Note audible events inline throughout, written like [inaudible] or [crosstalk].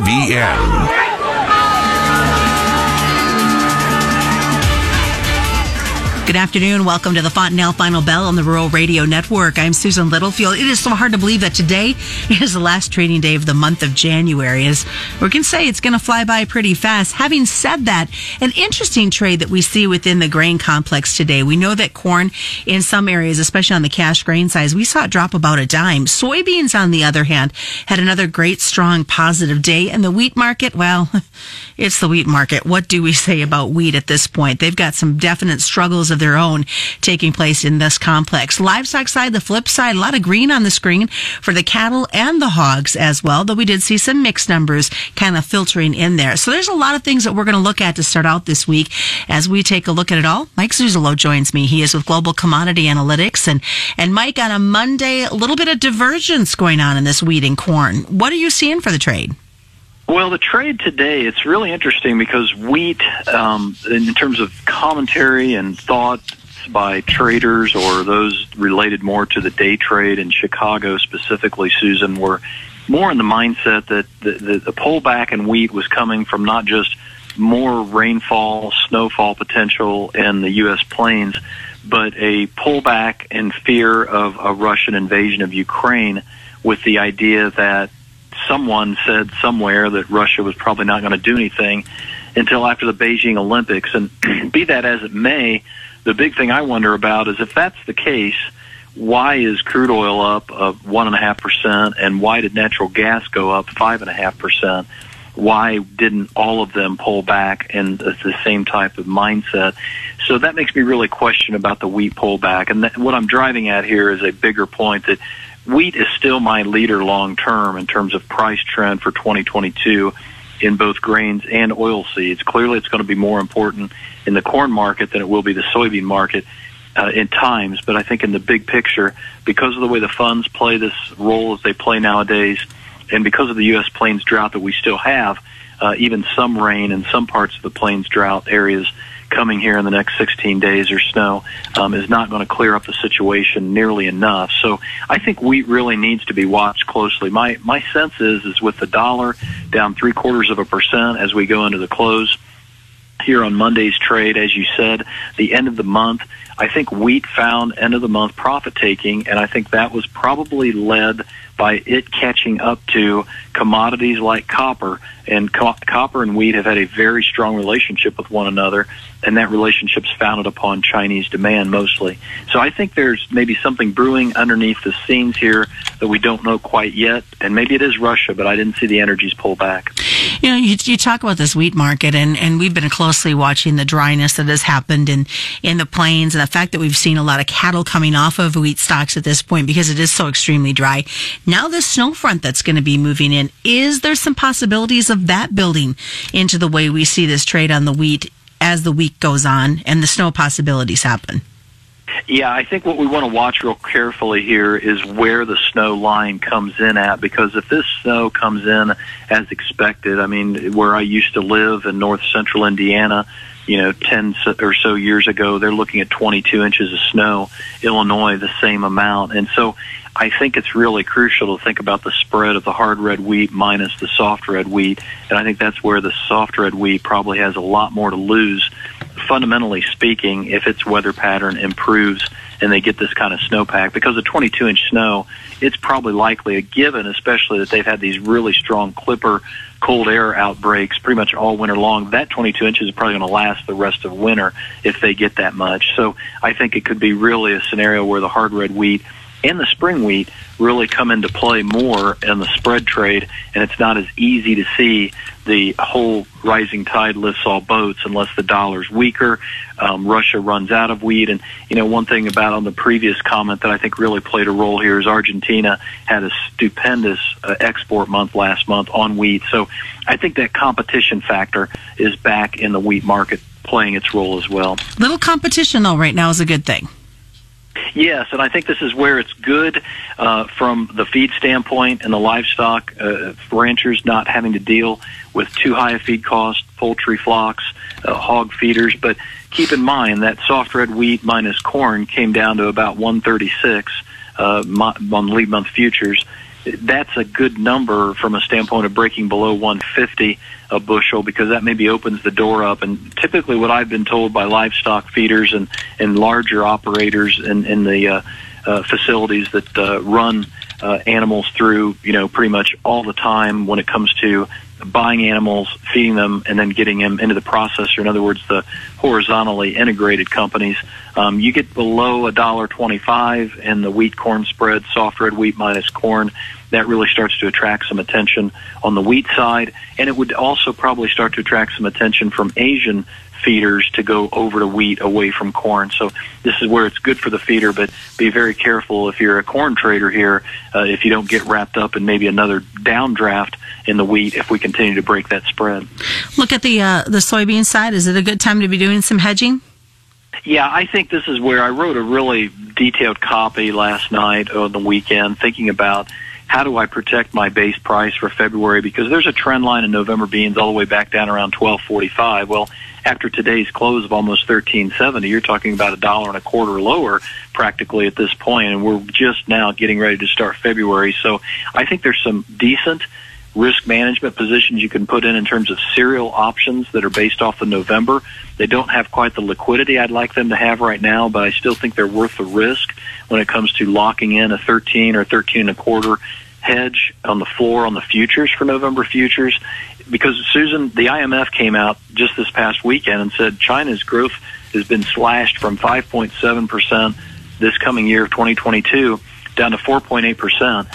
VN. Good afternoon. Welcome to the Fontanelle Final Bell on the Rural Radio Network. I'm Susan Littlefield. It is so hard to believe that today [laughs] is the last trading day of the month of January. As we can say, it's going to fly by pretty fast. Having said that, an interesting trade that we see within the grain complex today. We know that corn in some areas, especially on the cash grain size, we saw it drop about a dime. Soybeans, on the other hand, had another great, strong, positive day. And the wheat market, well, [laughs] it's the wheat market. What do we say about wheat at this point? They've got some definite struggles of of their own taking place in this complex. Livestock side, the flip side, a lot of green on the screen for the cattle and the hogs as well, though we did see some mixed numbers kind of filtering in there. So there's a lot of things that we're going to look at to start out this week as we take a look at it all. Mike Zuzolo joins me. He is with Global Commodity Analytics and, and Mike on a Monday, a little bit of divergence going on in this wheat and corn. What are you seeing for the trade? Well, the trade today, it's really interesting because wheat, um, in terms of commentary and thoughts by traders or those related more to the day trade in Chicago specifically, Susan, were more in the mindset that the, the, the pullback in wheat was coming from not just more rainfall, snowfall potential in the U.S. plains, but a pullback in fear of a Russian invasion of Ukraine with the idea that someone said somewhere that Russia was probably not going to do anything until after the Beijing Olympics. And [clears throat] be that as it may, the big thing I wonder about is if that's the case, why is crude oil up of one and a half percent, and why did natural gas go up five and a half percent? Why didn't all of them pull back in the same type of mindset? So that makes me really question about the wheat pullback. And what I'm driving at here is a bigger point that wheat is still my leader long term in terms of price trend for 2022 in both grains and oil seeds. Clearly, it's going to be more important in the corn market than it will be the soybean market uh, in times. But I think in the big picture, because of the way the funds play this role as they play nowadays, and because of the U.S. plains drought that we still have, uh, even some rain in some parts of the plains drought areas coming here in the next 16 days or snow um, is not going to clear up the situation nearly enough. So I think wheat really needs to be watched closely. My my sense is is with the dollar down three quarters of a percent as we go into the close here on Monday's trade, as you said, the end of the month. I think wheat found end of the month profit taking, and I think that was probably led by it catching up to commodities like copper. And co- copper and wheat have had a very strong relationship with one another, and that relationship's founded upon Chinese demand mostly. So I think there's maybe something brewing underneath the scenes here that we don't know quite yet, and maybe it is Russia, but I didn't see the energies pull back. You know, you, you talk about this wheat market, and, and we've been closely watching the dryness that has happened in, in the plains and the fact that we've seen a lot of cattle coming off of wheat stocks at this point because it is so extremely dry. Now this snow front that's going to be moving in, is there some possibilities of that building into the way we see this trade on the wheat as the week goes on and the snow possibilities happen? Yeah, I think what we want to watch real carefully here is where the snow line comes in at because if this snow comes in as expected, I mean, where I used to live in north central Indiana, you know, 10 or so years ago, they're looking at 22 inches of snow. Illinois, the same amount. And so I think it's really crucial to think about the spread of the hard red wheat minus the soft red wheat. And I think that's where the soft red wheat probably has a lot more to lose, fundamentally speaking, if its weather pattern improves and they get this kind of snowpack. Because of 22 inch snow, it's probably likely a given, especially that they've had these really strong clipper cold air outbreaks pretty much all winter long. That 22 inches is probably going to last the rest of winter if they get that much. So I think it could be really a scenario where the hard red wheat and the spring wheat really come into play more in the spread trade, and it's not as easy to see the whole rising tide lifts all boats unless the dollar's weaker. Um, Russia runs out of wheat, and you know one thing about on the previous comment that I think really played a role here is Argentina had a stupendous uh, export month last month on wheat, so I think that competition factor is back in the wheat market playing its role as well. Little competition though right now is a good thing. Yes, and I think this is where it's good uh, from the feed standpoint and the livestock uh, ranchers not having to deal with too high a feed cost, poultry flocks, uh, hog feeders. But keep in mind that soft red wheat minus corn came down to about 136 uh, on lead month futures. that's a good number from a standpoint of breaking below 150 a bushel because that maybe opens the door up. And typically, what I've been told by livestock feeders and and larger operators in in the uh, uh, facilities that uh, run uh, animals through, you know, pretty much all the time when it comes to buying animals, feeding them, and then getting them into the processor. In other words, the horizontally integrated companies. Um, you get below a dollar twenty-five in the wheat corn spread, soft red wheat minus corn. That really starts to attract some attention on the wheat side, and it would also probably start to attract some attention from Asian feeders to go over to wheat away from corn. So this is where it's good for the feeder, but be very careful if you're a corn trader here, uh, if you don't get wrapped up in maybe another downdraft in the wheat if we continue to break that spread. Look at the uh, the soybean side. Is it a good time to be doing some hedging? Yeah, I think this is where I wrote a really detailed copy last night on the weekend, thinking about how do I protect my base price for February because there's a trend line in November beans all the way back down around 1245. Well, after today's close of almost 1370, you're talking about a dollar and a quarter lower practically at this point, and we're just now getting ready to start February. So I think there's some decent risk management positions you can put in in terms of serial options that are based off of November. They don't have quite the liquidity I'd like them to have right now, but I still think they're worth the risk when it comes to locking in a 13 or 13 and a quarter hedge on the floor on the futures for November futures. Because Susan, the IMF came out just this past weekend and said China's growth has been slashed from 5.7% this coming year of 2022 down to 4.8%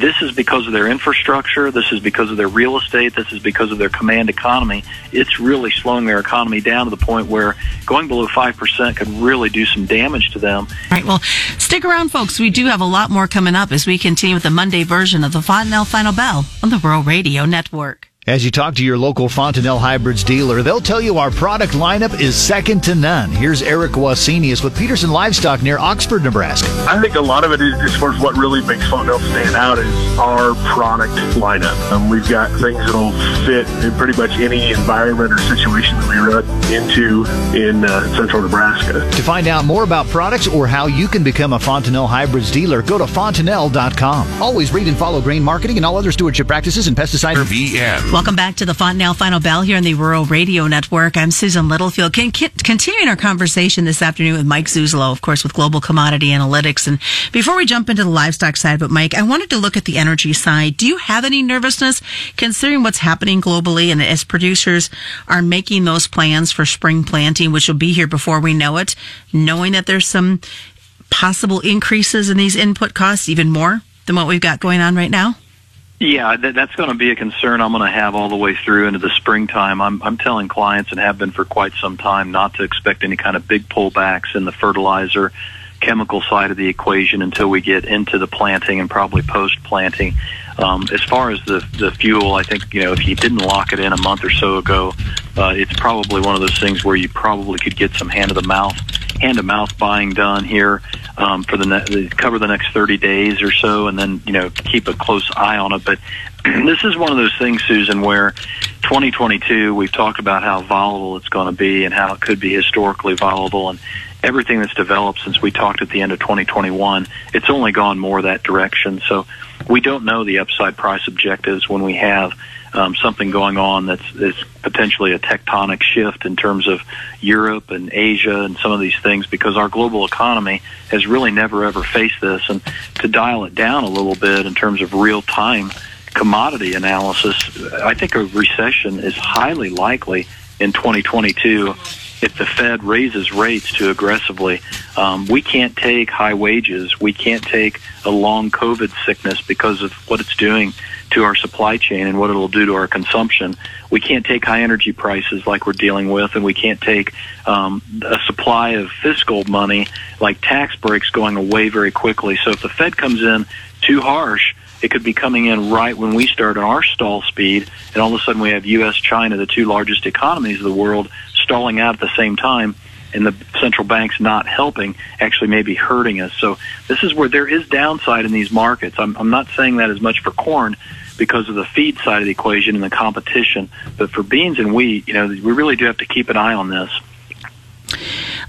this is because of their infrastructure. This is because of their real estate. This is because of their command economy. It's really slowing their economy down to the point where going below 5% could really do some damage to them. All right. Well, stick around, folks. We do have a lot more coming up as we continue with the Monday version of the Fontanelle Final Bell on the Rural Radio Network. As you talk to your local Fontanelle Hybrids dealer, they'll tell you our product lineup is second to none. Here's Eric Wasenius with Peterson Livestock near Oxford, Nebraska. I think a lot of it is, as far as what really makes Fontanelle stand out, is our product lineup. Um, we've got things that'll fit in pretty much any environment or situation that we run into in uh, central Nebraska. To find out more about products or how you can become a Fontanelle Hybrids dealer, go to fontanelle.com. Always read and follow grain marketing and all other stewardship practices and pesticide. VN. Welcome back to the Fontanelle Final Bell here on the Rural Radio Network. I'm Susan Littlefield. Can, continuing our conversation this afternoon with Mike Zuzolo, of course, with Global Commodity Analytics. And before we jump into the livestock side, but Mike, I wanted to look at the energy side. Do you have any nervousness considering what's happening globally and as producers are making those plans for spring planting, which will be here before we know it, knowing that there's some possible increases in these input costs, even more than what we've got going on right now? Yeah, that, that's going to be a concern I'm going to have all the way through into the springtime. I'm, I'm telling clients and have been for quite some time not to expect any kind of big pullbacks in the fertilizer chemical side of the equation until we get into the planting and probably post planting. Um, as far as the the fuel, I think you know if you didn't lock it in a month or so ago, uh, it's probably one of those things where you probably could get some hand to the mouth hand to mouth buying done here um, for the ne- cover the next 30 days or so, and then you know keep a close eye on it. But [clears throat] this is one of those things, Susan, where 2022 we've talked about how volatile it's going to be and how it could be historically volatile, and everything that's developed since we talked at the end of 2021, it's only gone more that direction. So we don't know the upside price objectives when we have um, something going on that's, that's potentially a tectonic shift in terms of Europe and Asia and some of these things because our global economy has really never ever faced this. And to dial it down a little bit in terms of real time commodity analysis, I think a recession is highly likely in 2022 if the Fed raises rates too aggressively. Um, we can't take high wages. We can't take a long COVID sickness because of what it's doing to our supply chain and what it'll do to our consumption. We can't take high energy prices like we're dealing with, and we can't take um, a supply of fiscal money like tax breaks going away very quickly. So if the Fed comes in too harsh, it could be coming in right when we start our stall speed, and all of a sudden we have U.S. China, the two largest economies of the world, stalling out at the same time and the central banks not helping actually maybe hurting us. So this is where there is downside in these markets. I'm, I'm not saying that as much for corn because of the feed side of the equation and the competition, but for beans and wheat, you know, we really do have to keep an eye on this.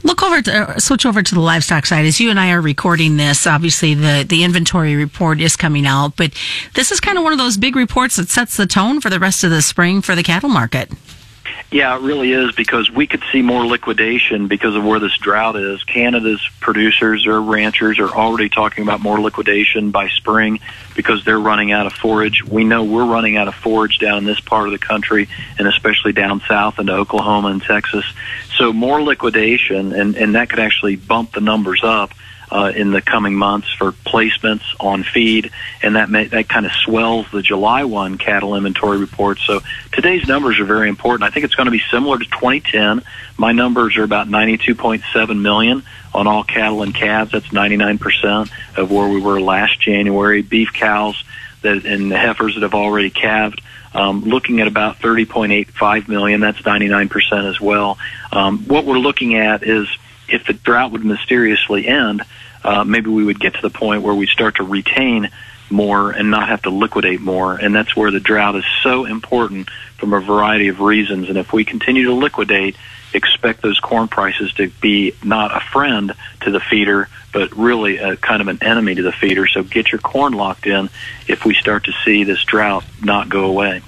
Look over to, uh, switch over to the livestock side. As you and I are recording this, obviously the, the inventory report is coming out, but this is kind of one of those big reports that sets the tone for the rest of the spring for the cattle market. Yeah, it really is because we could see more liquidation because of where this drought is. Canada's producers or ranchers are already talking about more liquidation by spring because they're running out of forage. We know we're running out of forage down in this part of the country and especially down south into Oklahoma and Texas. So more liquidation and, and that could actually bump the numbers up uh, in the coming months for placements on feed, and that may, that kind of swells the July one cattle inventory report. So today's numbers are very important. I think it's going to be similar to 2010. My numbers are about 92.7 million on all cattle and calves. That's 99% of where we were last January. Beef cows that and the heifers that have already calved. Um, looking at about 30.85 million. That's 99% as well. Um, what we're looking at is if the drought would mysteriously end, uh, maybe we would get to the point where we start to retain more and not have to liquidate more. And that's where the drought is so important from a variety of reasons. And if we continue to liquidate, expect those corn prices to be not a friend to the feeder, but really a kind of an enemy to the feeder. So get your corn locked in if we start to see this drought not go away.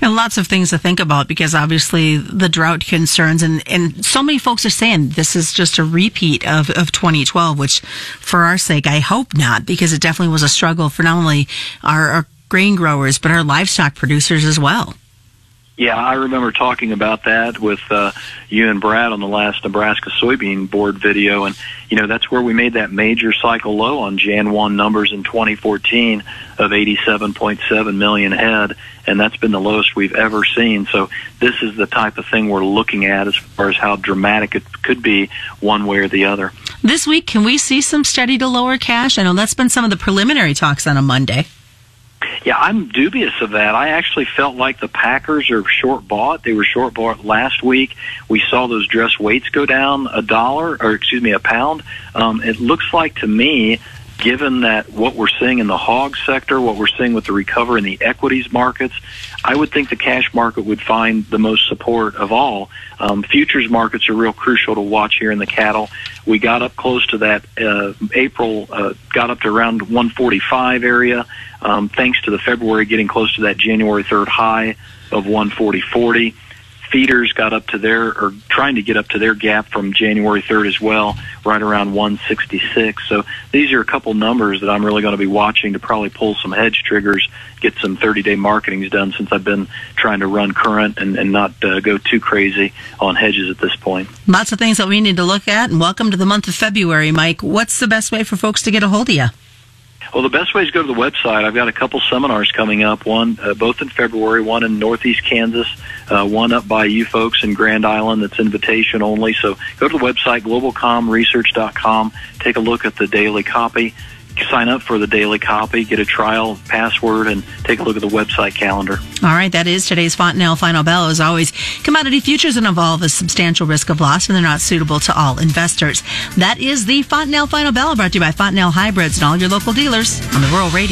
And lots of things to think about because obviously the drought concerns and, and so many folks are saying this is just a repeat of, of 2012, which for our sake, I hope not, because it definitely was a struggle for not only our, our grain growers, but our livestock producers as well. Yeah, I remember talking about that with uh, you and Brad on the last Nebraska soybean board video, and you know that's where we made that major cycle low on Jan one numbers in 2014 of 87.7 million head, and that's been the lowest we've ever seen. So this is the type of thing we're looking at as far as how dramatic it could be one way or the other. This week, can we see some steady to lower cash? I know that's been some of the preliminary talks on a Monday. Yeah, I'm dubious of that. I actually felt like the Packers are short bought. They were short bought last week. We saw those dress weights go down a dollar, or excuse me, a pound. Um, it looks like to me given that what we're seeing in the hog sector, what we're seeing with the recovery in the equities markets, I would think the cash market would find the most support of all. Um, futures markets are real crucial to watch here in the cattle. We got up close to that uh, April, uh, got up to around 145 area, um, thanks to the February getting close to that January 3rd high of 140.40 feeders got up to their or trying to get up to their gap from January 3rd as well, right around 166. So these are a couple numbers that I'm really going to be watching to probably pull some hedge triggers, get some 30-day marketings done since I've been trying to run current and, and not uh, go too crazy on hedges at this point. Lots of things that we need to look at. And welcome to the month of February, Mike. What's the best way for folks to get a hold of you? Well, the best way is go to the website. I've got a couple seminars coming up. One, uh, both in February. One in Northeast Kansas. Uh, one up by you folks in Grand Island. That's invitation only. So go to the website globalcomresearch.com. Take a look at the daily copy sign up for the daily copy, get a trial password, and take a look at the website calendar. All right, that is today's Fontanelle Final Bell. As always, commodity futures involve a substantial risk of loss and they're not suitable to all investors. That is the Fontanelle Final Bell brought to you by Fontanelle Hybrids and all your local dealers on the Rural Radio.